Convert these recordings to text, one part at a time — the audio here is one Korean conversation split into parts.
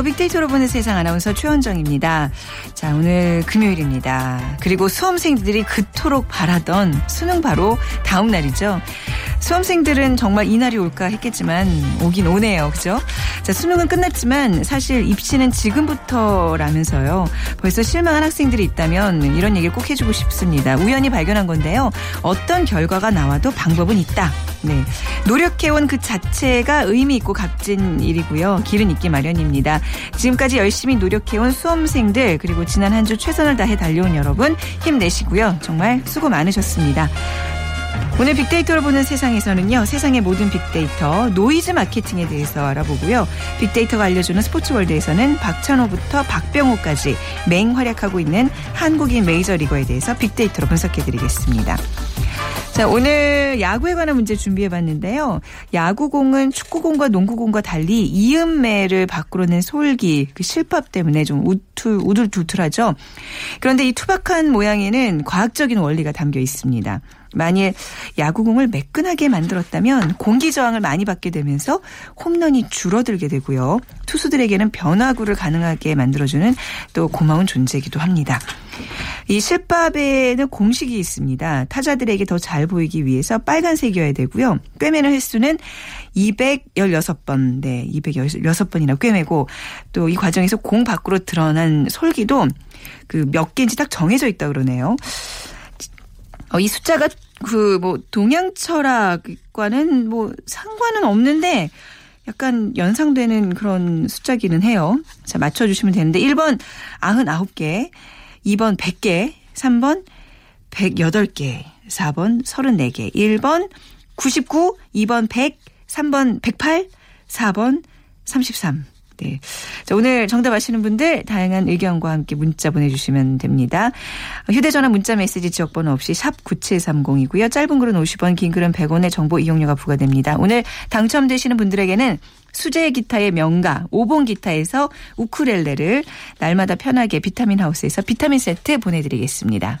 안녕하세요. 빅데이터로 보는 세상 아나운서 최원정입니다. 자, 오늘 금요일입니다. 그리고 수험생들이 그토록 바라던 수능 바로 다음 날이죠. 수험생들은 정말 이날이 올까 했겠지만 오긴 오네요. 그죠? 자, 수능은 끝났지만 사실 입시는 지금부터라면서요. 벌써 실망한 학생들이 있다면 이런 얘기를 꼭 해주고 싶습니다. 우연히 발견한 건데요. 어떤 결과가 나와도 방법은 있다. 네. 노력해온 그 자체가 의미 있고 값진 일이고요. 길은 있기 마련입니다. 지금까지 열심히 노력해온 수험생들 그리고 지난 한 주 최선을 다해 달려온 여러분 힘내시고요. 정말 수고 많으셨습니다. 오늘 빅데이터를 보는 세상에서는요. 세상의 모든 빅데이터 노이즈 마케팅에 대해서 알아보고요. 빅데이터가 알려주는 스포츠월드에서는 박찬호부터 박병호까지 맹활약하고 있는 한국인 메이저리거에 대해서 빅데이터로 분석해드리겠습니다. 자, 오늘 야구에 관한 문제 준비해 봤는데요. 야구공은 축구공과 농구공과 달리 이음매를 밖으로 낸 솔기, 그 실밥 때문에 좀 우툴, 우둘투툴하죠. 그런데 이 투박한 모양에는 과학적인 원리가 담겨 있습니다. 만일 야구공을 매끈하게 만들었다면 공기 저항을 많이 받게 되면서 홈런이 줄어들게 되고요. 투수들에게는 변화구를 가능하게 만들어주는 또 고마운 존재이기도 합니다. 이 실밥에는 공식이 있습니다. 타자들에게 더 잘 보이기 위해서 빨간색이어야 되고요. 꿰매는 횟수는 216번, 네, 216번이나 꿰매고 또 이 과정에서 공 밖으로 드러난 솔기도 그 몇 개인지 딱 정해져 있다 그러네요. 어, 이 숫자가 그 뭐 동양 철학과는 뭐 상관은 없는데 약간 연상되는 그런 숫자기는 해요. 자, 맞춰주시면 되는데 1번 99개, 2번 100개, 3번 108개, 4번 34개, 1번 99, 2번 100, 3번 108, 4번 33. 네. 자, 오늘 정답 아시는 분들 다양한 의견과 함께 문자 보내주시면 됩니다. 휴대전화 문자 메시지 지역번호 없이 샵 9730이고요. 짧은 글은 50원, 긴 글은 100원의 정보 이용료가 부과됩니다. 오늘 당첨되시는 분들에게는 수제 기타의 명가 오봉 기타에서 우쿠렐레를 날마다 편하게 비타민 하우스에서 비타민 세트 보내드리겠습니다.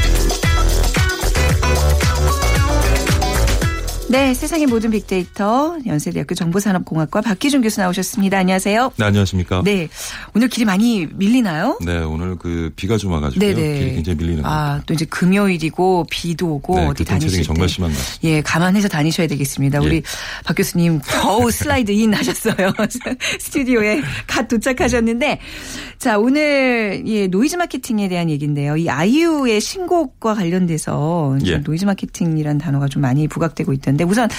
네, 세상의 모든 빅데이터 연세대학교 정보산업공학과 박기준 교수 나오셨습니다. 안녕하세요. 네, 안녕하십니까? 네, 오늘 길이 많이 밀리나요? 네, 오늘 그 비가 좀 와가지고 길이 굉장히 밀리는 아, 또 이제 금요일이고 비도 오고 네, 어디 다니실 정말 심한 것 같습니다. 예, 감안해서 다니셔야 되겠습니다. 예. 우리 박 교수님 겨우 slide in 하셨어요. 스튜디오에 갓 도착하셨는데 자, 오늘 예, 노이즈 마케팅에 대한 얘기인데요. 이 아이유의 신곡과 관련돼서 예. 노이즈 마케팅이라는 단어가 좀 많이 부각되고 있던데 우선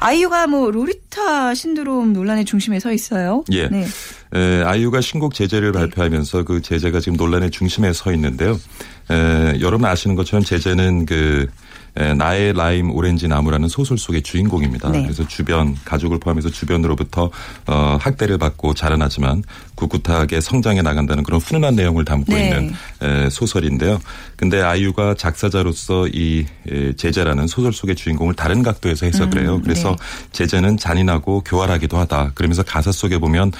아이유가 뭐 로리타 신드롬 논란의 중심에 서 있어요. 예. 네. 에, 아이유가 신곡 제재를 발표하면서 그 제재가 지금 논란의 중심에 서 있는데요. 에, 여러분 아시는 것처럼 제재는 그 에, 나의 라임 오렌지 나무라는 소설 속의 주인공입니다. 네. 그래서 주변 가족을 포함해서 주변으로부터 어, 학대를 받고 자라나지만 꿋꿋하게 성장해 나간다는 그런 훈훈한 내용을 담고 네. 있는 에, 소설인데요. 근데 아이유가 작사자로서 이 에, 제재라는 소설 속의 주인공을 다른 각도에서 해석을 해요. 음, 그래서 네. 제재는 잔인하고 교활하기도 하다. 그러면서 가사 속에 보면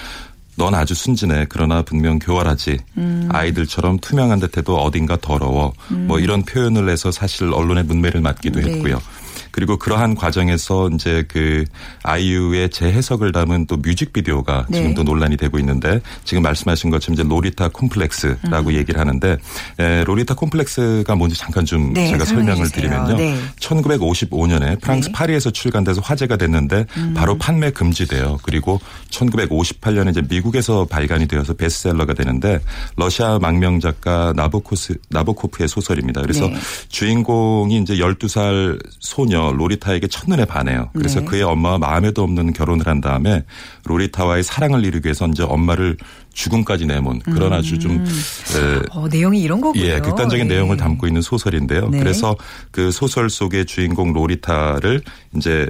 넌 아주 순진해. 그러나 분명 교활하지. 음. 아이들처럼 투명한 듯해도 어딘가 더러워. 뭐 이런 표현을 해서 사실 언론의 문매를 맞기도 네. 했고요. 그리고 그러한 과정에서 이제 그 아이유의 재해석을 담은 또 뮤직비디오가 네. 지금도 논란이 되고 있는데 지금 말씀하신 것처럼 이제 로리타 콤플렉스라고 음. 얘기를 하는데 에, 로리타 콤플렉스가 뭔지 잠깐 좀 네, 제가 설명을 주세요. 드리면요. 네. 1955년에 프랑스 네. 파리에서 출간돼서 화제가 됐는데 음. 바로 판매 금지돼요. 그리고 1958년에 이제 미국에서 발간이 되어서 베스트셀러가 되는데 러시아 망명 작가 나보코스 나보코프의 소설입니다. 그래서 네. 주인공이 이제 12살 소녀 로리타에게 첫눈에 반해요. 그래서 네. 그의 엄마와 마음에도 없는 결혼을 한 다음에 로리타와의 사랑을 이루기 위해서 이제 엄마를 죽음까지 내몬 그런 아주 좀 에, 어, 내용이 이런 거군요. 예, 극단적인 네. 내용을 담고 있는 소설인데요. 네. 그래서 그 소설 속의 주인공 로리타를 이제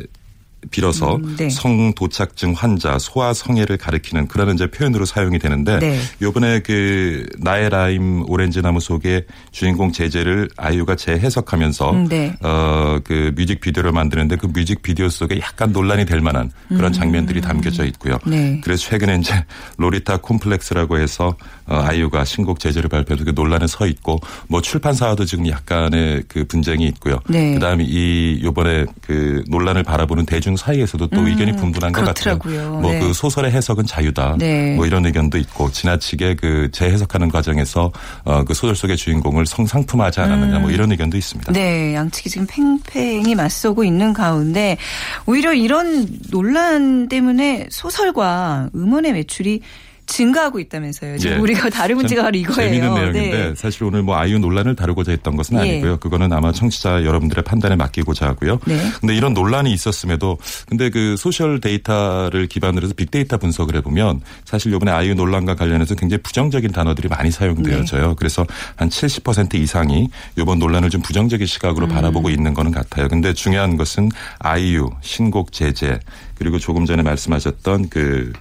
빌어서 음, 네. 성도착증 환자 소아 성애를 가리키는 그런 이제 표현으로 사용이 되는데 네. 요번에 그 나의 라임 오렌지 나무 속에 주인공 제재를 아이유가 재해석하면서 음, 네. 어그 뮤직 비디오를 만드는데 그 뮤직 비디오 속에 약간 논란이 될 만한 그런 음. 장면들이 담겨져 있고요. 네. 그래서 최근에 이제 로리타 콤플렉스라고 해서 어 아이유가 신곡 제재를 발표해서 그 논란에 서 있고 뭐 출판사와도 지금 약간의 그 분쟁이 있고요. 네. 그다음에 이 요번에 그 논란을 바라보는 대중 사이에서도 또 음, 의견이 분분한 그렇더라고요. 것 같아요. 뭐그 네. 소설의 해석은 자유다. 네. 뭐 이런 의견도 있고 지나치게 그 재해석하는 과정에서 어 그 소설 속의 주인공을 성상품화하지 않았느냐 뭐 음. 뭐 이런 의견도 있습니다. 네, 양측이 지금 팽팽히 맞서고 있는 가운데 오히려 이런 논란 때문에 소설과 음원의 매출이 증가하고 있다면서요. 지금 예. 우리가 다룰 문제가 바로 이거예요. 재미있는 내용인데 네. 사실 오늘 뭐 아이유 논란을 다루고자 했던 것은 예. 아니고요. 그거는 아마 청취자 여러분들의 판단에 맡기고자 하고요. 네. 근데 이런 논란이 있었음에도 근데 그 소셜 데이터를 기반으로 해서 빅데이터 분석을 해보면 사실 이번에 아이유 논란과 관련해서 굉장히 부정적인 단어들이 많이 사용되어져요. 네. 그래서 한 70% 이상이 이번 논란을 좀 부정적인 시각으로 음. 바라보고 있는 거는 같아요. 근데 중요한 것은 아이유 신곡 제제 그리고 조금 전에 말씀하셨던 그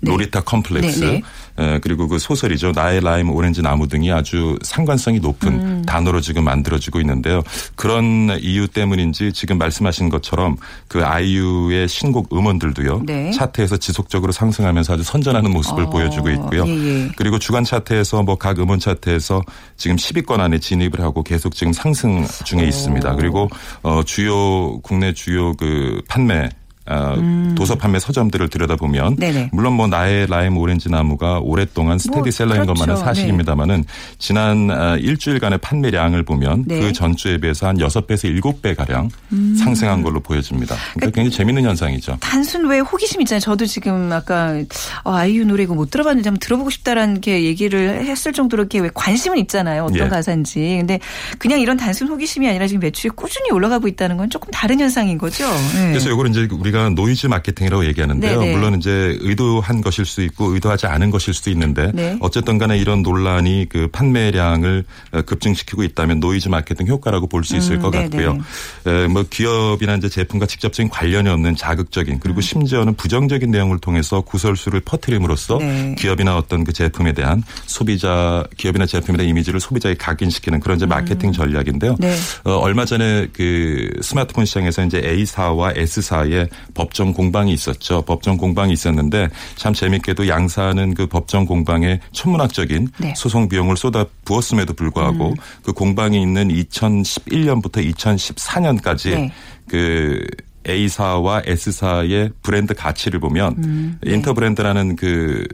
네. 롤리타 콤플렉스 네, 네. 에, 그리고 그 소설이죠 나의 라임 오렌지 나무 등이 아주 상관성이 높은 음. 단어로 지금 만들어지고 있는데요. 그런 이유 때문인지 지금 말씀하신 것처럼 그 아이유의 신곡 음원들도요 네. 차트에서 지속적으로 상승하면서 아주 선전하는 모습을 어. 보여주고 있고요. 예, 예. 그리고 주간 차트에서 뭐 각 음원 차트에서 지금 10위권 안에 진입을 하고 계속 지금 상승 중에 오. 있습니다. 그리고 어 주요 국내 주요 그 판매 어, 음. 도서 판매 서점들을 들여다보면 네네. 물론 뭐 나의 라임 오렌지 나무가 오랫동안 스테디셀러인 뭐, 그렇죠. 것만은 사실입니다만은 네. 지난 어, 일주일간의 판매량을 보면 네. 그 전주에 비해서 한 6배에서 7배 가량 음. 상승한 걸로 보여집니다. 그러니까, 그러니까 굉장히 재밌는 현상이죠. 단순 왜 호기심 있잖아요. 저도 지금 아까 어, 아이유 노래 이거 못 들어봤는데 한번 들어보고 싶다라는 게 얘기를 했을 정도로 이렇게 왜 관심은 있잖아요. 어떤 예. 가사인지. 근데 그냥 이런 단순 호기심이 아니라 지금 매출이 꾸준히 올라가고 있다는 건 조금 다른 현상인 거죠. 네. 그래서 이거는 이제 우리가 우리가 노이즈 마케팅이라고 얘기하는데요. 네네. 물론 이제 의도한 것일 수 있고 의도하지 않은 것일 수도 있는데 네. 어쨌든 간에 이런 논란이 그 판매량을 어, 급증시키고 있다면 노이즈 마케팅 효과라고 볼 수 있을 음, 것 같고요. 에, 뭐 기업이나 이제 제품과 직접적인 관련이 없는 자극적인 그리고 음. 심지어는 부정적인 내용을 통해서 구설수를 퍼뜨림으로써 네. 기업이나 어떤 그 제품에 대한 소비자 기업이나 제품에 대한 이미지를 소비자에 각인시키는 그런 이제 마케팅 음. 전략인데요. 네. 어, 얼마 전에 그 스마트폰 시장에서 이제 A사와 S사의 법정 공방이 있었죠. 법정 공방이 있었는데 참 재밌게도 양사는 그 법정 공방에 천문학적인 네. 소송 비용을 쏟아 부었음에도 불구하고 음. 그 공방이 있는 2011년부터 2014년까지 네. 그 A사와 S사의 브랜드 가치를 보면 음, 네. 인터브랜드라는 그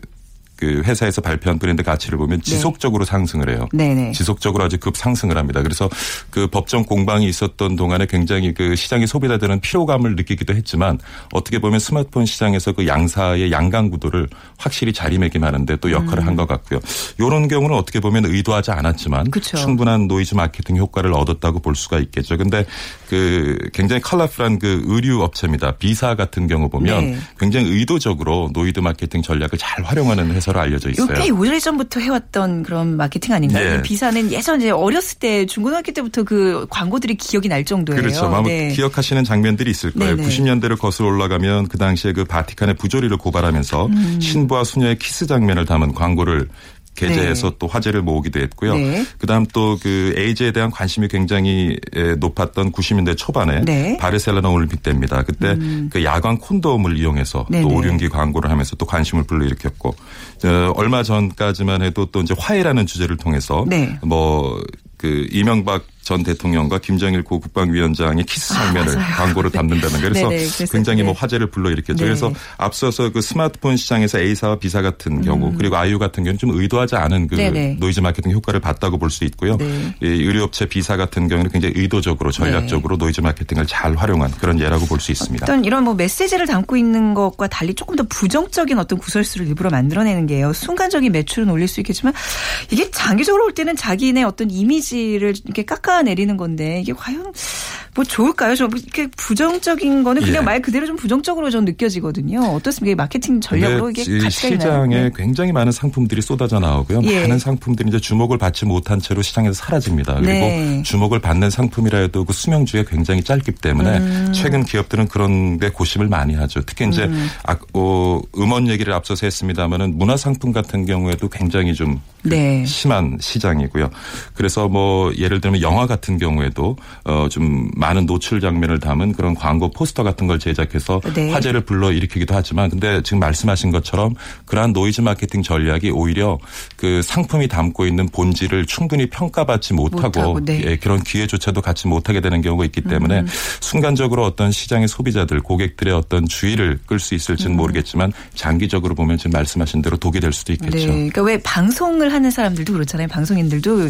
그 회사에서 발표한 브랜드 가치를 보면 네. 지속적으로 네. 상승을 해요. 네네. 지속적으로 아주 급 상승을 합니다. 그래서 그 법정 공방이 있었던 동안에 굉장히 그 시장의 소비자 들은 피로감을 느끼기도 했지만 어떻게 보면 스마트폰 시장에서 그 양사의 양강 구도를 확실히 자리매김하는데 또 역할을 음. 한것 같고요. 이런 경우는 어떻게 보면 의도하지 않았지만 그쵸. 충분한 노이즈 마케팅 효과를 얻었다고 볼 수가 있겠죠. 근데 그 굉장히 컬러풀한 그 의류 업체입니다. B사 같은 경우 보면 네. 굉장히 의도적으로 노이즈 마케팅 전략을 잘 활용하는 회사 것으로 알려져 있어요. 꽤 오래전부터 해왔던 그런 마케팅 아닌가요? 네. B사는 예전 이제 어렸을 때 중고등학교 때부터 그 광고들이 기억이 날 정도예요. 그렇죠. 아마 네. 기억하시는 장면들이 있을 거예요. 네네. 90년대를 거슬러 올라가면 그 당시에 그 바티칸의 부조리를 고발하면서 음. 신부와 수녀의 키스 장면을 담은 광고를 게재해서 네. 또 화제를 모으기도 했고요. 네. 그다음 또 그 에이즈에 대한 관심이 굉장히 높았던 90년대 초반에 네. 바르셀로나 올림픽 때입니다. 그때 음. 그 야광 콘돔을 이용해서 또 오륜기 광고를 하면서 또 관심을 불러일으켰고 어, 얼마 전까지만 해도 또 이제 화해라는 주제를 통해서 네. 뭐그 이명박 전 대통령과 김정일 고 국방위원장의 키스 아, 장면을 아, 광고로 네. 담는다는 거 그래서 네네, 굉장히 뭐 화제를 불러일으켰죠. 네. 그래서 앞서서 그 스마트폰 시장에서 A사와 B사 같은 음. 경우 그리고 아이유 같은 경우는 좀 의도하지 않은 그 네네. 노이즈 마케팅 효과를 봤다고 볼 수 있고요. 네. 이 의류업체 B사 같은 경우는 굉장히 의도적으로 전략적으로 네. 노이즈 마케팅을 잘 활용한 그런 예라고 볼 수 있습니다. 어떤 이런 뭐 메시지를 담고 있는 것과 달리 조금 더 부정적인 어떤 구설수를 일부러 만들어내는 게요. 순간적인 매출은 올릴 수 있겠지만 이게 장기적으로 올 때는 자기네 어떤 이미지를 이렇게 깎아 깎아내리는 건데 이게 과연 뭐 좋을까요? 좀 이렇게 부정적인 거는 그냥 예. 말 그대로 좀 부정적으로 좀 느껴지거든요. 어떻습니까? 마케팅 전략으로 이게 이 가치가 시장에 있나요? 네. 굉장히 많은 상품들이 쏟아져 나오고요. 예. 많은 상품들이 이제 주목을 받지 못한 채로 시장에서 사라집니다. 그리고 네. 주목을 받는 상품이라 해도 그 수명주가 굉장히 짧기 때문에 음. 최근 기업들은 그런 데 고심을 많이 하죠. 특히 이제 아, 어, 음원 얘기를 앞서서 했습니다마는 문화 상품 같은 경우에도 굉장히 좀 네. 심한 시장이고요. 그래서 뭐 예를 들면 영화 같은 경우에도 어 좀 많은 노출 장면을 담은 그런 광고 포스터 같은 걸 제작해서 네. 화제를 불러 일으키기도 하지만 근데 지금 말씀하신 것처럼 그러한 노이즈 마케팅 전략이 오히려 그 상품이 담고 있는 본질을 충분히 평가받지 못하고, 못하고, 네. 예, 그런 기회조차도 갖지 못하게 되는 경우가 있기 때문에 음. 순간적으로 어떤 시장의 소비자들 고객들의 어떤 주의를 끌수 음. 있을지는 모르겠지만 장기적으로 보면 지금 말씀하신 대로 독이 될 수도 있겠죠. 네. 그러니까 왜 방송을 하는 사람들도 그렇잖아요. 방송인들도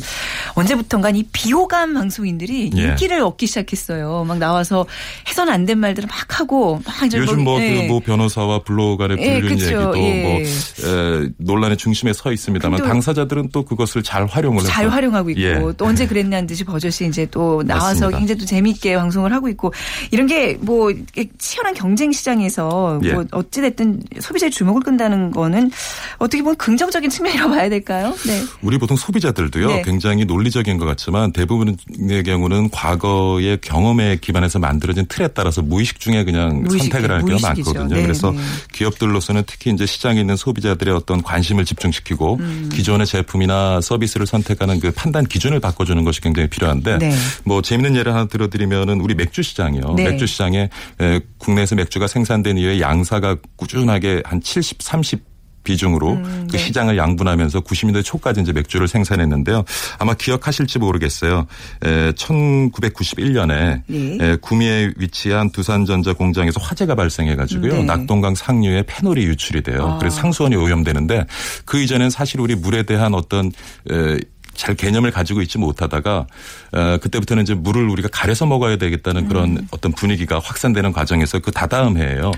언제부턴가 이 비호감 방송인들이 예. 인기를 얻기 시작했어요. 막 나와서 해서는 안된 말들을 막 하고 막 이제 요즘 뭐그 예. 모 변호사와 블로거의 예, 불륜 그쵸. 얘기도 예. 뭐 에, 논란의 중심에 서 있습니다만 당사자들은 또 그것을 잘 활용을 해서 잘 활용하고 있고 예. 또 언제 그랬냐는 듯이 버젓이 이제 또 나와서 맞습니다. 굉장히 또 재미있게 방송을 하고 있고 이런 게 뭐 치열한 경쟁 시장에서 예. 뭐 어찌 됐든 소비자의 주목을 끈다는 거는 어떻게 보면 긍정적인 측면이라고 봐야 될까요? 네. 우리 보통 소비자들도요 네. 굉장히 논리적인 것 같지만 대부분의 경우는 과거의 경 험에 기반해서 만들어진 틀에 따라서 무의식 중에 그냥 무의식이- 선택을 하는 경우가. 많거든요. 네, 그래서 네. 기업들로서는 특히 이제 시장에 있는 소비자들의 어떤 관심을 집중시키고 음. 기존의 제품이나 서비스를 선택하는 그 판단 기준을 바꿔주는 것이 굉장히 필요한데 네. 뭐 재밌는 예를 하나 들어드리면은 우리 맥주 시장이요. 네. 맥주 시장에 에, 국내에서 맥주가 생산된 이후에 양사가 꾸준하게 한 70, 30 비중으로 음, 그 네. 시장을 양분하면서 90년대 초까지 이제 맥주를 생산했는데요. 아마 기억하실지 모르겠어요. 에, 1991년에 예. 구미에 위치한 두산전자 공장에서 화재가 발생해 가지고요. 네. 낙동강 상류에 페놀이 유출이 돼요. 아. 그래서 상수원이 오염되는데 그 이전엔 사실 우리 물에 대한 어떤 에, 잘 개념을 가지고 있지 못하다가 어, 그때부터는 이제 물을 우리가 가려서 먹어야 되겠다는 그런 음. 어떤 분위기가 확산되는 과정에서 그 다다음 해에요.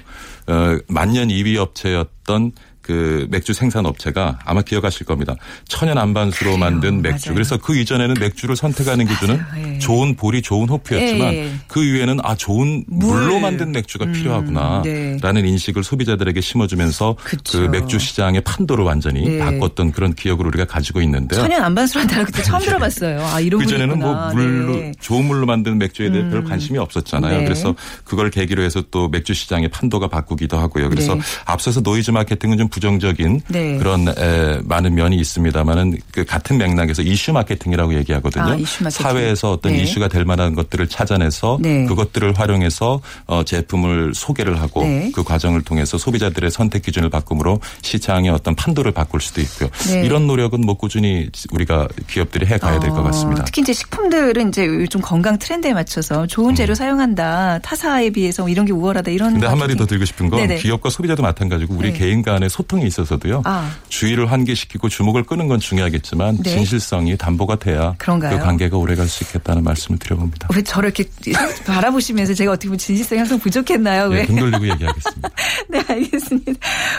어, 만년 2위 업체였던 그 맥주 생산 업체가 아마 기억하실 겁니다. 천연 안반수로 그래요. 만든 맥주. 맞아요. 그래서 그 이전에는 맥주를 선택하는 기준은 맞아요. 예. 좋은 볼이 좋은 호프였지만 예. 그 이후에는 아 좋은 물. 물로 만든 맥주가 음, 필요하구나라는 네. 인식을 소비자들에게 심어주면서 그쵸. 그 맥주 시장의 판도를 완전히 네. 바꿨던 그런 기억을 우리가 가지고 있는데요. 천연 안반수란 단어 그때 처음 들어봤어요. 아 이런 그 전에는 뭐. 물로 네. 좋은 물로 만든 맥주에 대해 별 관심이 없었잖아요. 네. 그래서 그걸 계기로 해서 또 맥주 시장의 판도가 바꾸기도 하고요. 그래서 네. 앞서서 노이즈 마케팅은 좀 부정적인 네. 그런 에, 많은 면이 있습니다만은 그 같은 맥락에서 이슈 마케팅이라고 얘기하거든요. 아, 이슈 마케팅. 사회에서 어떤 네. 이슈가 될 만한 것들을 찾아내서 네. 그것들을 활용해서 어, 제품을 소개를 하고 네. 그 과정을 통해서 소비자들의 선택 기준을 바꿈으로 시장의 어떤 판도를 바꿀 수도 있고요. 네. 이런 노력은 뭐 꾸준히 우리가 기업들이 해 가야 될것 어, 같습니다. 특히 이제 식품들은 이제 요즘 건강 트렌드에 맞춰서 좋은 재료 사용한다. 타사에 비해서 이런 게 우월하다. 이런. 음. 근데 한 마디. 더 드리고 싶은 건 네네. 기업과 소비자도 마찬가지고 우리 네. 개인 간의 소통에 있어서도요. 아. 주의를 환기시키고 주목을 끄는 건 중요하겠지만 네. 진실성이 담보가 돼야 그런가요? 그 관계가 오래갈 수 있겠다는 말씀을 드려봅니다. 왜 저를 이렇게 바라보시면서 제가 어떻게 보면 진실성이 항상 부족했나요? 왜? 네, 등 돌리고 얘기하겠습니다. 네, 알겠습니다.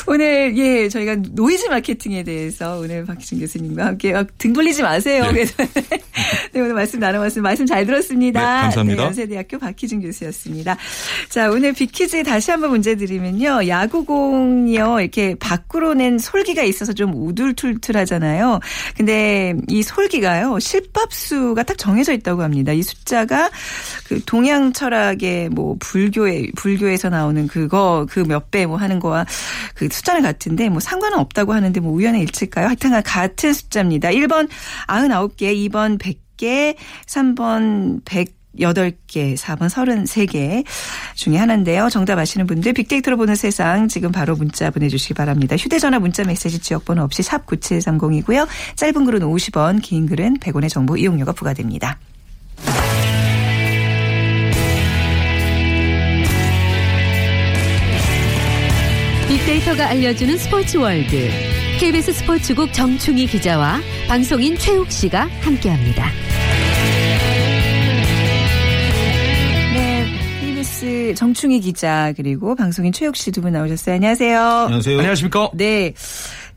오늘, 예, 저희가 노이즈 마케팅에 대해서 오늘 박희준 교수님과 함께 아, 등 돌리지 마세요. 네. 그래서 네, 오늘 말씀 나눠봤습니다. 말씀 잘 들었습니다. 네, 감사합니다. 네, 연세대학교 박희준 교수였습니다. 자, 오늘 빅퀴즈 다시 한번 문제 드리면요. 야구공이요. 이렇게 밖으로 낸 솔기가 있어서 좀 우둘툴툴하잖아요. 근데 이 솔기가요. 실밥수가 딱 정해져 있다고 합니다. 이 숫자가 그 동양 철학의 뭐 불교에 불교에서 나오는 그거 그 몇 배 뭐 하는 거와 그 숫자는 같은데 뭐 상관은 없다고 하는데 뭐 우연의 일치일까요? 하여튼 같은 숫자입니다. 1번 99개, 2번 100개, 3번 100 8개, 4번 33개 중에 하나인데요. 정답 아시는 분들 빅데이터로 보는 세상 지금 바로 문자 보내주시기 바랍니다. 휴대전화 문자 메시지 지역번호 없이 샵 9730이고요. 짧은 글은 50원, 긴 글은 100원의 정보 이용료가 부과됩니다. 빅데이터가 알려주는 스포츠 월드. KBS 스포츠국 정충희 기자와 방송인 최욱 씨가 함께합니다. KBS 정충희 기자 그리고 방송인 최욱 씨 두 분 나오셨어요. 안녕하세요. 안녕하세요. 안녕하십니까? 네.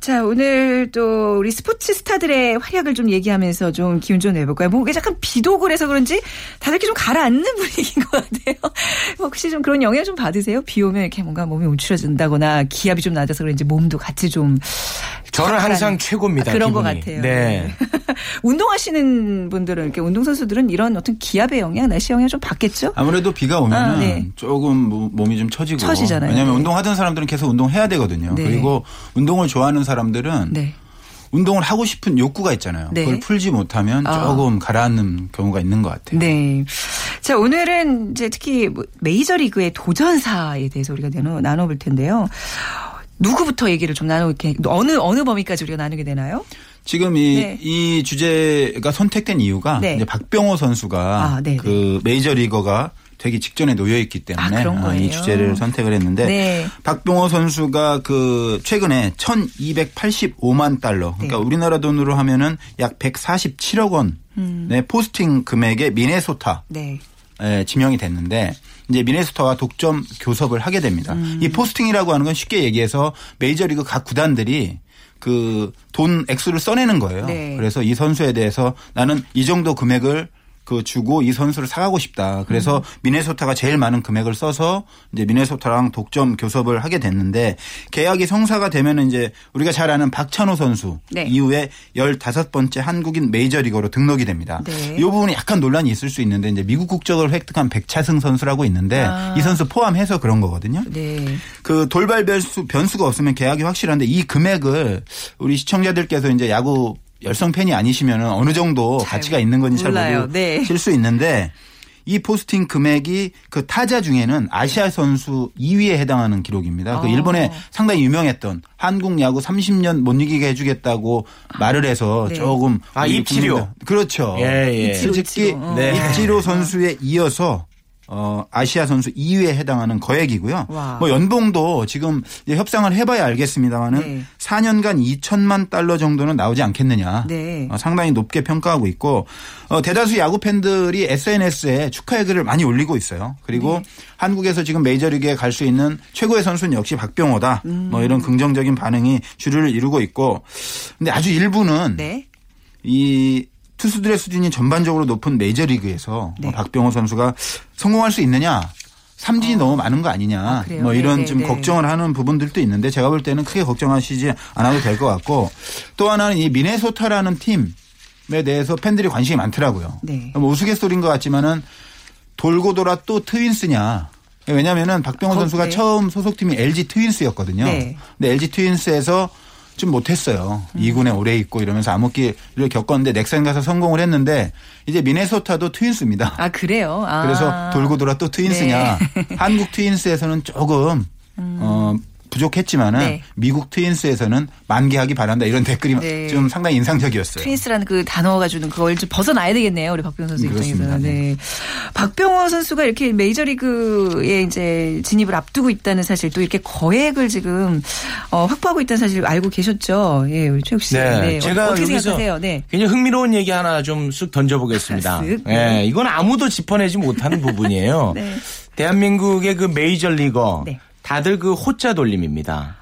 자, 오늘 또 우리 스포츠 스타들의 활약을 좀 얘기하면서 좀 기운 좀 내볼까요? 뭐, 약간 비도 그래서 그런지 다들 이렇게 좀 가라앉는 분위기인 것 같아요. 혹시 좀 그런 영향 좀 받으세요? 비 오면 이렇게 뭔가 몸이 움츠러진다거나 기압이 좀 낮아서 그런지 몸도 같이 좀. 저는 항상 최고입니다. 그런 기분이. 것 같아요. 네. 운동하시는 분들은 이렇게 운동 선수들은 이런 어떤 기압의 영향, 날씨 영향 좀 받겠죠? 아무래도 비가 오면 아, 은 네. 조금 뭐- 몸이 좀 처지고 처지잖아요. 왜냐하면 네. 운동하던 사람들은 계속 운동해야 되거든요. 네. 그리고 운동을 좋아하는 사람들은 네. 운동을 하고 싶은 욕구가 있잖아요. 네. 그걸 풀지 못하면 아. 조금 가라앉는 경우가 있는 것 같아요. 네. 자, 오늘은 이제 특히 뭐 메이저리그의 도전사에 대해서 우리가 나눠, 나눠볼 텐데요. 누구부터 얘기를 좀 나누게, 어느, 어느 범위까지 우리가 나누게 되나요? 지금 이, 네. 이 주제가 선택된 이유가 네. 이제 박병호 선수가 아, 네, 그 메이저 리거가 되기 직전에 놓여 있기 때문에 아, 그런 어, 이? 주제를 선택을 했는데 네. 박병호 선수가 그 최근에 1,285만 달러 그러니까 네. 우리나라 돈으로 하면은 약 147억 원의 음. 포스팅 금액의 미네소타 네. 에, 지명이 됐는데 이제 미네소타와 독점 교섭을 하게 됩니다. 음. 이 포스팅이라고 하는 건 쉽게 얘기해서 메이저리그 각 구단들이 그 돈 액수를 써내는 거예요. 네. 그래서 이 선수에 대해서 나는 이 정도 금액을 그 주고 이 선수를 사가고 싶다. 그래서 음. 미네소타가 제일 많은 금액을 써서 이제 미네소타랑 독점 교섭을 하게 됐는데 계약이 성사가 되면 이제 우리가 잘 아는 박찬호 선수 네. 이후에 15번째 한국인 메이저리거로 등록이 됩니다. 네. 이 부분이 약간 논란이 있을 수 있는데 이제 미국 국적을 획득한 백차승 선수라고 있는데 아. 이 선수 포함해서 그런 거거든요. 네. 그 돌발 변수, 변수가 없으면 계약이 확실한데 이 금액을 우리 시청자들께서 이제 야구 열성 팬이 아니시면 어느 정도 잘 가치가 있는 건지 잘 몰라요. 네. 모르실 수 있는데 이 포스팅 금액이 그 타자 중에는 아시아 선수 2위에 해당하는 기록입니다. 그 어. 일본에 상당히 유명했던 한국 야구 30년 못 이기게 해주겠다고 말을 해서 네. 조금 아. 국민들- 그렇죠. 예, 예. 입지료. 솔직히 어. 네. 입지로 선수에 이어서 어, 아시아 선수 2위에 해당하는 거액이고요. 와. 뭐 연봉도 지금 협상을 해봐야 알겠습니다만은 네. 4년간 2천만 달러 정도는 나오지 않겠느냐. 네. 어, 상당히 높게 평가하고 있고 어, 대다수 야구 팬들이 SNS에 축하의 글을 많이 올리고 있어요. 그리고 네. 한국에서 지금 메이저리그에 갈 수 있는 최고의 선수는 역시 박병호다. 음. 뭐 이런 긍정적인 반응이 주류를 이루고 있고 근데 아주 일부는 네. 이 투수들의 수준이 전반적으로 높은 메이저리그에서 네. 어, 박병호 선수가 성공할 수 있느냐. 삼진이 너무 많은 거 아니냐. 아? 뭐 이런 네, 좀 네, 네. 걱정을 하는 부분들도 있는데 제가 볼 때는 크게 걱정하시지 않아도 될 것 같고 또 하나는 이 미네소타라는 팀에 대해서 팬들이 관심이 많더라고요. 네. 뭐 우스갯소리인 것 같지만은 돌고 돌아 또 트윈스냐. 왜냐면은 박병호 거- 선수가 네. 처음 소속팀이 LG 트윈스였거든요. 네. 근데 LG 트윈스에서 좀 못했어요. 음. 2군에 오래 있고 이러면서 암흑기를 겪었는데 넥센 가서 성공을 했는데 이제 미네소타도 트윈스입니다. 아, 그래요? 아. 그래서 돌고 돌아 또 트윈스냐. 네. 음. 한국 트윈스에서는 조금 어 부족했지만은 네. 미국 트윈스에서는 만개하기 바란다 이런 댓글이 네. 좀 상당히 인상적이었어요. 트윈스라는 그 단어가 주는 그걸 좀 벗어나야 되겠네요. 우리 박병호 선수 음, 그렇습니다. 입장에서는. 네. 박병호 선수가 이렇게 메이저리그에 이제 진입을 앞두고 있다는 사실 또 이렇게 거액을 지금 어, 확보하고 있다는 사실 알고 계셨죠? 예, 우리 최욱 씨. 네, 제가 어떻게 여기서 생각하세요? 네. 굉장히 흥미로운 얘기 하나 좀 쑥 던져보겠습니다. 쓱. 예, 이건 아무도 짚어내지 못하는 부분이에요. 네. 대한민국의 그 메이저리거 네. 다들 그 호자 돌림입니다.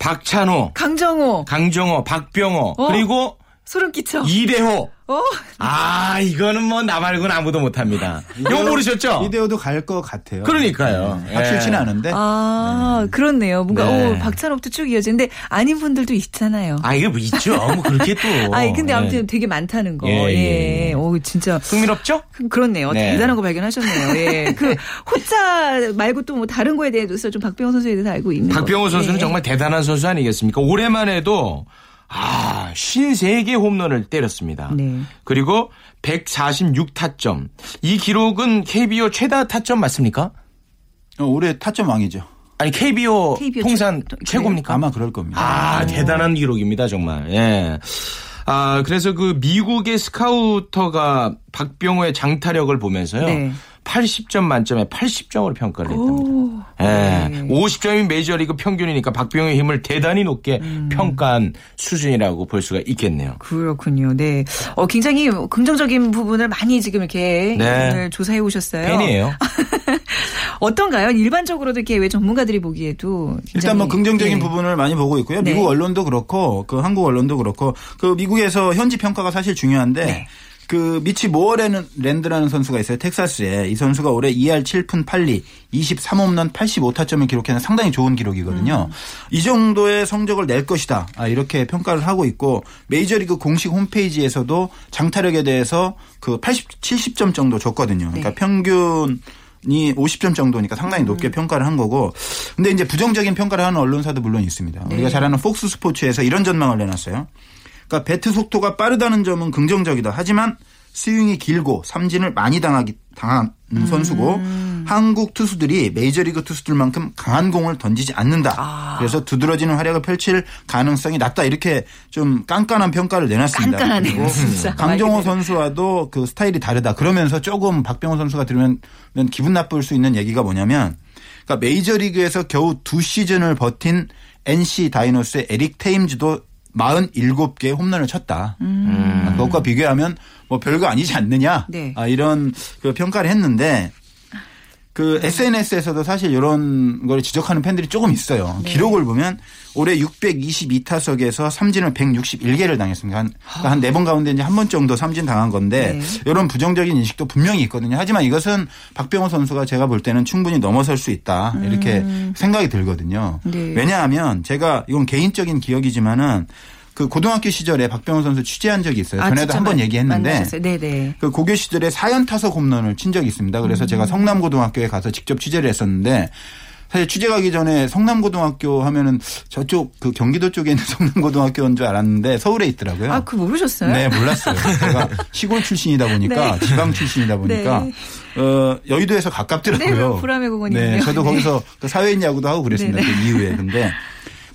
박찬호, 강정호. 강정호, 박병호 어. 그리고 소름 끼쳐. 이대호. 어? 아 이거는 뭐 나 말고는 아무도 못 합니다. 이거 모르셨죠? 이대호도 갈 것 같아요. 그러니까요. 네, 확실치는 예. 않은데 아, 그렇네요. 뭔가, 네. 오, 박찬호부터 쭉 이어지는데 아닌 분들도 있잖아요. 아 이게 뭐 있죠. 뭐 그렇게 또. 아니, 근데 예. 아무튼 되게 많다는 거. 예, 예. 예, 예. 오, 진짜. 흥미롭죠? 그- 그렇네요. 네. 대단한 거 발견하셨네요. 예. 그 호자 말고 또 뭐 다른 거에 대해서 좀 박병호 선수에 대해서 알고 있는 박병호 거. 선수는 예. 정말 대단한 선수 아니겠습니까? 올해만 해도 아, 53개 홈런을 때렸습니다. 네. 그리고 146타점. 이 기록은 KBO 최다 타점 맞습니까? 어, 올해 타점 왕이죠. 아니 KBO, KBO 통산 최- 최고입니까? 아마 그럴 겁니다. 아, 대단한 기록입니다, 정말. 예. 아, 그래서 그 미국의 스카우터가 박병호의 장타력을 보면서요. 네. 80점 만점에 80점으로 평가를 했답니다. 오. 예. 네. 50점이 메이저리그 평균이니까 박병호의 힘을 대단히 높게 음. 평가한 수준이라고 볼 수가 있겠네요. 그렇군요. 네. 어, 굉장히 긍정적인 부분을 많이 지금 이렇게 네. 오늘 조사해 오셨어요. 팬이에요. 어떤가요? 일반적으로도 이렇게 왜 전문가들이 보기에도 일단 뭐 긍정적인 예. 부분을 많이 보고 있고요. 네. 미국 언론도 그렇고 그 한국 언론도 그렇고 그 미국에서 현지 평가가 사실 중요한데 네. 그 미치 모어랜드라는 선수가 있어요. 텍사스에 이 선수가 올해 2할 7푼 8리 23홈런 85타점을 기록해는 상당히 좋은 기록이거든요. 음. 이 정도의 성적을 낼 것이다. 아, 이렇게 평가를 하고 있고 메이저리그 공식 홈페이지에서도 장타력에 대해서 그 80, 70점 정도 줬거든요. 그러니까 네. 평균 이 50점 정도니까 상당히 높게 평가를 한 거고. 근데 이제 부정적인 평가를 하는 언론사도 물론 있습니다. 우리가 잘 아는 폭스 스포츠에서 이런 전망을 내놨어요. 그러니까 배트 속도가 빠르다는 점은 긍정적이다. 하지만 스윙이 길고 삼진을 많이 당하기 당하는 선수고 한국 투수들이 메이저리그 투수들만큼 강한 공을 던지지 않는다. 그래서 두드러지는 활약을 펼칠 가능성이 낮다. 이렇게 좀 깐깐한 평가를 내놨습니다. 깐깐하네요, 진짜. 강정호. 선수와도 그 스타일이 다르다. 그러면서 조금 박병호 선수가 들으면 기분 나쁠 수 있는 얘기가 뭐냐면 그러니까 메이저리그에서 겨우 두 시즌을 버틴 NC 다이노스의 에릭 테임즈도 47개 홈런을 쳤다. 음. 아, 그것과 비교하면 뭐 별거 아니지 않느냐. 네. 아, 이런 그 평가를 했는데 그 SNS에서도 사실 이런 걸 지적하는 팬들이 조금 있어요. 네. 기록을 보면 올해 622타석에서 삼진을 161개를 당했습니다. 한, 그러니까 한네번 가운데 이제 한 번 정도 삼진 당한 건데 네. 이런 부정적인 인식도 분명히 있거든요. 하지만 이것은 박병호 선수가 제가 볼 때는 충분히 넘어설 수 있다. 이렇게 생각이 들거든요. 음. 네. 왜냐하면 제가 이건 개인적인 기억이지만은 그 고등학교 시절에 박병호 선수 취재한 적이 있어요. 아, 전에도 한번 만- 얘기했는데 만나셨어요? 네네. 그 고교 시절에 사연 타석 홈런을 친 적이 있습니다. 그래서 제가 성남고등학교에 가서 직접 취재를 했었는데 사실 취재 가기 전에 성남고등학교 하면은 저쪽 그 경기도 쪽에 있는 성남고등학교인 줄 알았는데 서울에 있더라고요. 아, 그거 모르셨어요? 네, 몰랐어요. 제가 시골 출신이다 보니까 네. 지방 출신이다 보니까 네. 어, 여의도에서 네, 가깝더라고요. 그 불암의 공원이군요. 네, 저도 네. 거기서 그 사회인 야구도 하고 그랬습니다. 네, 네. 그 이후에. 근데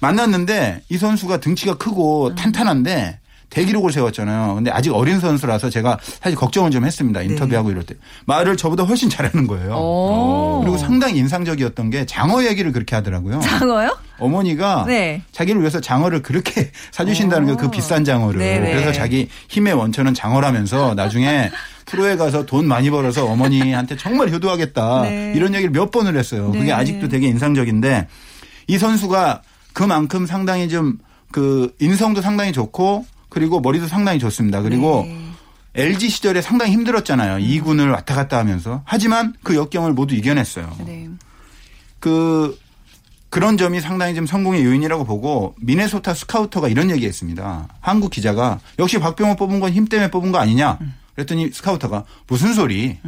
만났는데 이 선수가 등치가 크고 음. 탄탄한데 대기록을 세웠잖아요. 근데 아직 어린 선수라서 제가 사실 걱정을 좀 했습니다. 네. 인터뷰하고 이럴 때. 말을 저보다 훨씬 잘하는 거예요. 오. 그리고 상당히 인상적이었던 게 장어 얘기를 그렇게 하더라고요. 장어요? 어머니가 네. 자기를 위해서 장어를 그렇게 사주신다는 게 그 비싼 장어를. 네네. 그래서 자기 힘의 원천은 장어라면서 나중에 프로에 가서 돈 많이 벌어서 어머니한테 정말 효도하겠다. 네. 이런 얘기를 몇 번을 했어요. 네. 그게 아직도 되게 인상적인데 이 선수가 그만큼 상당히 좀 그 인성도 상당히 좋고 그리고 머리도 상당히 좋습니다. 그리고 네. LG 시절에 상당히 힘들었잖아요. 2군을 왔다 갔다 하면서. 하지만 그 역경을 모두 이겨냈어요. 네. 그 그런 점이 상당히 좀 성공의 요인이라고 보고 미네소타 스카우터가 이런 얘기 했습니다. 한국 기자가 역시 박병호 뽑은 건 힘 때문에 뽑은 거 아니냐? 그랬더니 스카우터가 무슨 소리?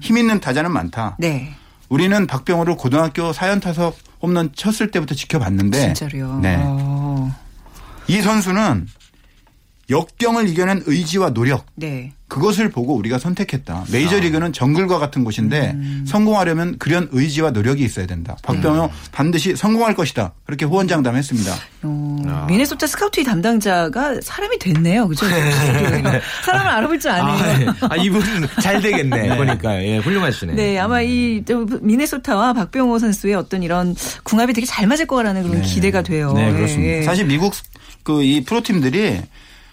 힘 있는 타자는 많다. 네. 우리는 박병호를 고등학교 사연 타석 홈런 쳤을 때부터 지켜봤는데 진짜로요. 네. 어. 이 선수는 역경을 이겨낸 의지와 노력 네. 그것을 보고 우리가 선택했다. 메이저리그는 정글과 같은 곳인데 음. 성공하려면 그런 의지와 노력이 있어야 된다. 박병호 반드시 성공할 것이다. 그렇게 호언장담했습니다. 어, 미네소타 스카우트 담당자가 사람이 됐네요. 그죠? 사람을 알아볼 줄 아, 아네요. 네. 아, 이분 잘 되겠네. 보니까. 예, 훌륭하시네. 네, 아마 이 저, 미네소타와 박병호 선수의 어떤 이런 궁합이 되게 잘 맞을 거라는 그런 기대가 돼요. 네, 그렇습니다. 예, 예. 사실 미국 그 이 프로팀들이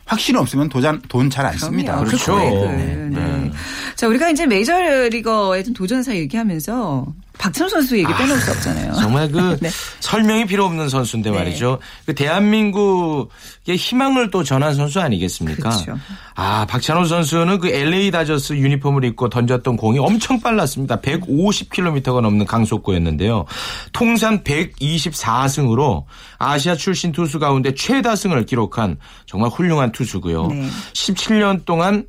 확신 없으면 돈잘 안 씁니다. 그럼요. 그렇죠. 그 고액을. 네. 자, 우리가 이제 메이저리거의 좀 도전사 얘기하면서 박찬호 선수 얘기 빼놓을 수 없잖아요. 정말 그 네. 설명이 필요 없는 선수인데 네. 말이죠. 그 대한민국의 희망을 또 전한 선수 아니겠습니까? 그렇죠. 아, 박찬호 선수는 그 LA 다저스 유니폼을 입고 던졌던 공이 엄청 빨랐습니다. 150km가 넘는 강속구였는데요. 통산 124승으로 아시아 출신 투수 가운데 최다승을 기록한 정말 훌륭한 투수고요. 네. 17년 동안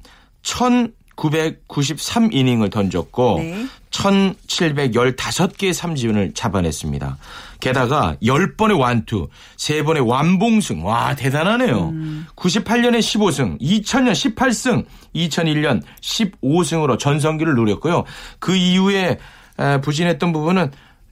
1993이닝을 던졌고 네. 1715개의 삼진을 잡아냈습니다. 게다가 10번의 완투, 3번의 완봉승. 와, 대단하네요. 98년에 15승, 2000년 18승, 2001년 15승으로 전성기를 누렸고요. 그 이후에 에, 부진했던 부분은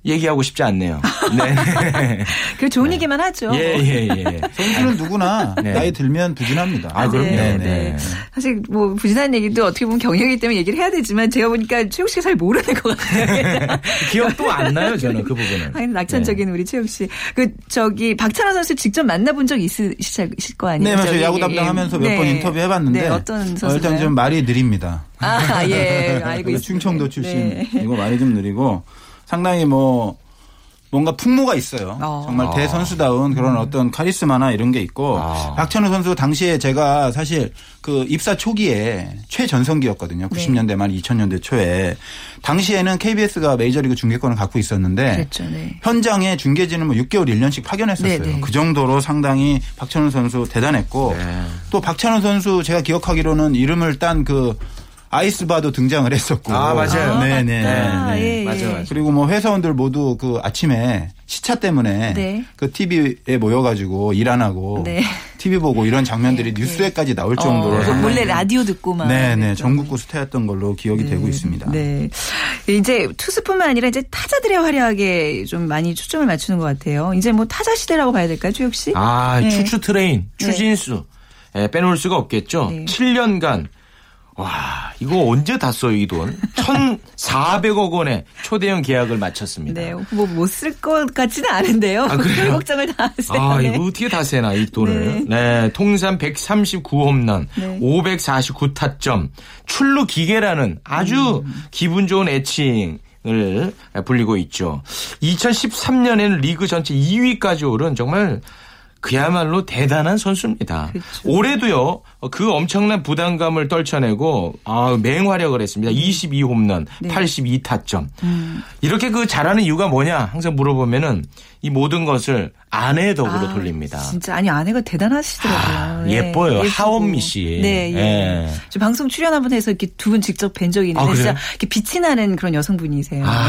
얘기하고 싶지 않네요. 네. 그 좋은 얘기만 하죠. 예, 예, 예. 선수는 누구나 네. 나이 들면 부진합니다. 아, 그럼요. 네, 네. 네. 사실 뭐 부진한 얘기도 어떻게 보면 경영이기 때문에 얘기를 해야 되지만 제가 보니까 최욱 씨가 잘 모르는 것 같아요. 기억도 안 나요, 저는 그 부분은. 하긴 낙천적인 우리 최욱 씨. 그 저기 박찬호 선수 직접 만나본 적 있으실 거 아니에요? 네, 맞아요. 저기, 야구 예, 담당하면서 몇 네. 번 인터뷰 해봤는데 네, 어떤 선수? 어, 일단 좀 말이 느립니다. 아, 예, 알고 있습니다. 충청도 네. 출신이고 말이 좀 느리고 상당히 뭐 뭔가 풍모가 있어요. 어. 정말 대선수다운 그런 어떤 카리스마나 이런 게 있고 아. 박찬호 선수 당시에 제가 사실 그 입사 초기에 최전성기였거든요. 90년대 말 2000년대 초에 당시에는 KBS가 메이저리그 중계권을 갖고 있었는데 그랬죠, 네. 현장에 중계진을 뭐 6개월 1년씩 파견했었어요. 네, 네. 그 정도로 상당히 박찬호 선수 대단했고 네. 또 박찬호 선수 제가 기억하기로는 이름을 딴 그 아이스바도 등장을 했었고. 아, 맞아요. 아, 네네. 네. 예, 예. 맞아, 맞아. 그리고 뭐 회사원들 모두 그 아침에 시차 때문에 네. 그 TV에 모여가지고 일 안 하고 네. TV 보고 이런 장면들이 뉴스에까지 나올 정도로 어, 몰래 라디오 듣고만. 네네. 전국구 스타였던 걸로 기억이 되고 있습니다. 네. 이제 투수뿐만 아니라 이제 타자들의 활약에 좀 많이 초점을 맞추는 것 같아요. 이제 뭐 타자 시대라고 봐야 될까요, 최욱 씨? 아, 네. 추추 트레인, 추신수. 예, 빼놓을 수가 없겠죠. 네. 7년간. 와, 이거 언제 다 써요, 이 돈? 1,400억 원의 초대형 계약을 마쳤습니다. 네, 뭐 못 쓸 것 같지는 않은데요. 아, 그래요? 별 걱정을 다 하세요. 아, 네. 이거 어떻게 다 세나, 이 돈을. 네. 통산 139홈런, 네. 549타점, 출루 기계라는 아주 음. 기분 좋은 애칭. 을 불리고 있죠. 2013년에는 리그 전체 2위까지 오른 정말 그야말로 대단한 선수입니다. 그렇죠. 올해도요 그 엄청난 부담감을 떨쳐내고 아, 맹활약을 했습니다. 22홈런, 네. 82타점. 음. 이렇게 그 잘하는 이유가 뭐냐 항상 물어보면은 이 모든 것을 아내 덕으로 아, 돌립니다. 진짜 아니 아내가 대단하시더라고요. 아, 네, 예뻐요. 예쁘고. 하원미 씨. 네, 예. 예. 저 방송 출연 한번 해서 이렇게 두 분 직접 뵌 적이 있는데 아? 진짜 이렇게 빛이 나는 그런 여성분이세요. 아.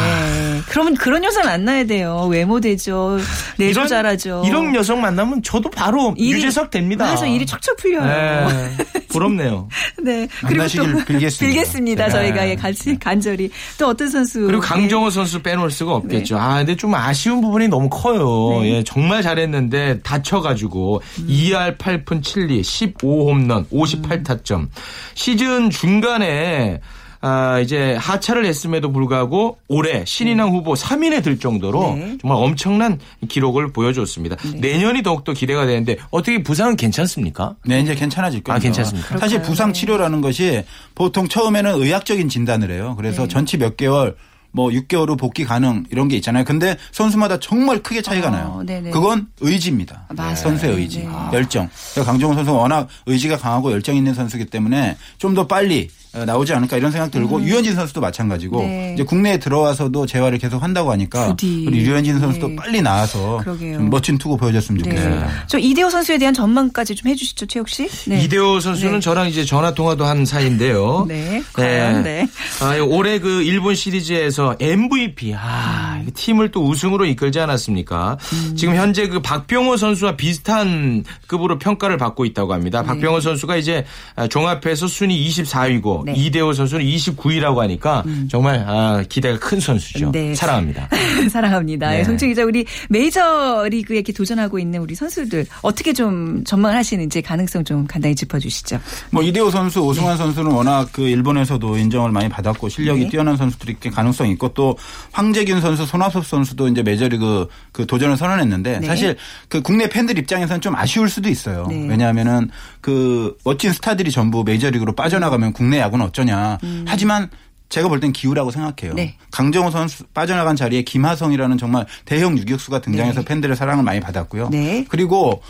예. 그러면 그런 여자 만나야 돼요. 외모 되죠. 내조 잘하죠. 이런 여성 만나면 저도 바로 일이- 유재석 됩니다. 맞아, 일이 척척 풀려요. 네, 부럽네요. 네. 그리고 또 빌겠습니다. 빌겠습니다. 네. 저희가 예, 같이 간절히 또 어떤 선수 그리고 강정호 선수 빼놓을 수가 없겠죠. 네. 아, 근데 좀 아쉬운 부분이 너무 커요. 네. 예, 정말 잘했는데 다쳐가지고 음. 2할 8푼 7리 15홈런 58타점. 시즌 중간에 아, 이제 하차를 했음에도 불구하고 올해 신인왕 후보 3인에 들 정도로 네. 정말 엄청난 기록을 보여줬습니다. 내년이 더욱더 기대가 되는데 어떻게 부상은 괜찮습니까? 네, 이제 괜찮아질 겁니다. 아, 괜찮습니까? 사실? 부상 네. 치료라는 것이 보통 처음에는 의학적인 진단을 해요. 그래서 네. 전치 몇 개월 뭐 6개월 후 복귀 가능 이런 게 있잖아요. 근데 선수마다 정말 크게 차이가 어, 나요. 네네. 그건 의지입니다. 맞아요. 선수의 의지, 네. 열정. 그러니까 강정호 선수가 워낙 의지가 강하고 열정 있는 선수이기 때문에 좀 더 빨리 어, 나오지 않을까 이런 생각 들고 유현진 선수도 마찬가지고 음. 네. 이제 국내에 들어와서도 재활을 계속 한다고 하니까 부디. 우리 유현진 선수도 네. 빨리 나와서 멋진 투구 보여줬으면 네. 좋겠습니다. 저 이대호 선수에 대한 전망까지 좀 해주시죠, 최욱 씨. 네. 이대호 선수는 네. 저랑 이제 전화 통화도 한 사이인데요. 네, 과연, 네. 아, 올해 그 일본 시리즈에서 MVP 아, 이 팀을 또 우승으로 이끌지 않았습니까? 음. 지금 현재 그 박병호 선수와 비슷한 급으로 평가를 받고 있다고 합니다. 박병호 선수가 이제 종합해서 순위 24위고 네. 이대호 선수는 29위라고 하니까 정말 아, 기대가 큰 선수죠. 음. 네. 사랑합니다. 사랑합니다. 네. 송충 기자, 우리 메이저 리그에 이렇게 도전하고 있는 우리 선수들 어떻게 좀 전망하시는지 가능성 좀 간단히 짚어주시죠. 뭐 이대호 선수, 오승환 선수는 워낙 그 일본에서도 인정을 많이 받았고 실력이 네. 뛰어난 선수들이 꽤 가능성이 있고 또 황재균 선수, 손아섭 선수도 이제 메이저리그 그 도전을 선언했는데 네. 사실 그 국내 팬들 입장에서는 좀 아쉬울 수도 있어요. 네. 왜냐하면은 그 멋진 스타들이 전부 메이저리그로 빠져나가면 국내 야구는 어쩌냐. 하지만 제가 볼 땐 기우라고 생각해요. 음. 네. 강정호 선수 빠져나간 자리에 김하성이라는 정말 대형 유격수가 등장해서 네. 팬들의 사랑을 많이 받았고요. 네. 그리고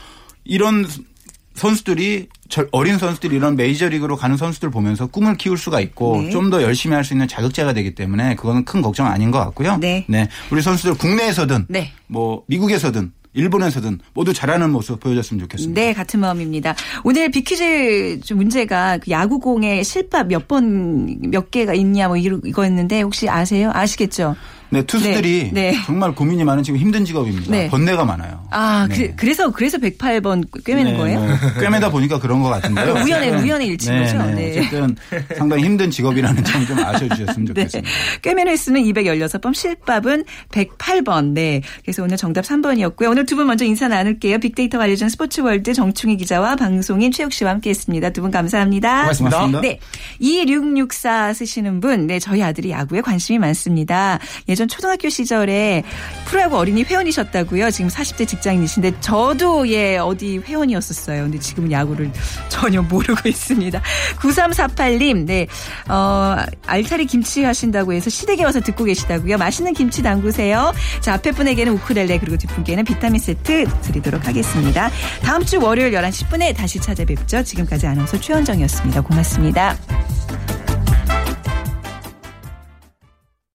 이런 선수들이 절- 어린 선수들이 이런 메이저리그로 가는 선수들 보면서 꿈을 키울 수가 있고 네. 좀더 열심히 할 수 있는 자극제가 되기 때문에 그거는 큰 걱정 아닌 것 같고요. 네. 우리 선수들 국내에서든 네. 뭐 미국에서든 일본에서든 모두 잘하는 모습 보여줬으면 좋겠습니다. 네, 같은 마음입니다. 오늘 빅퀴즈 좀 문제가 그 야구공에 실밥 몇 번, 몇 개가 있냐 뭐 이거- 이거였는데 혹시 아세요? 아시겠죠? 네, 투수들이 네, 네. 정말 고민이 많은 지금 힘든 직업입니다. 네. 번뇌가 많아요. 아, 네. 그, 래서 그래서 108번 꿰매는 네, 거예요? 뭐 꿰매다 보니까 그런 것 같은데요. 우연의 우연의 일치인 거죠. 네, 네. 어쨌든 상당히 힘든 직업이라는 점 좀 아셔주셨으면 네. 좋겠습니다. 꿰매는 횟수는 216번, 실밥은 108번. 네. 그래서 오늘 정답 3번이었고요. 오늘 두 분 먼저 인사 나눌게요. 빅데이터가 알려준 스포츠월드 정충희 기자와 방송인 최욱 씨와 함께 했습니다. 두 분 감사합니다. 고맙습니다. 네. 2664 쓰시는 분, 네, 저희 아들이 야구에 관심이 많습니다. 예전 예전 초등학교 시절에 프로야구 어린이 회원이셨다고요. 지금 40대 직장인이신데 저도 예 어디 회원이었었어요. 근데 지금은 야구를 전혀 모르고 있습니다. 9348님, 네, 어, 알타리 김치 하신다고 해서 시댁에 와서 듣고 계시다고요. 맛있는 김치 담그세요. 자, 앞에 분에게는 우크렐레 그리고 뒷분께는 비타민 세트 드리도록 하겠습니다. 다음 주 월요일 11시 10분에 다시 찾아뵙죠. 지금까지 아나운서 최현정이었습니다. 고맙습니다.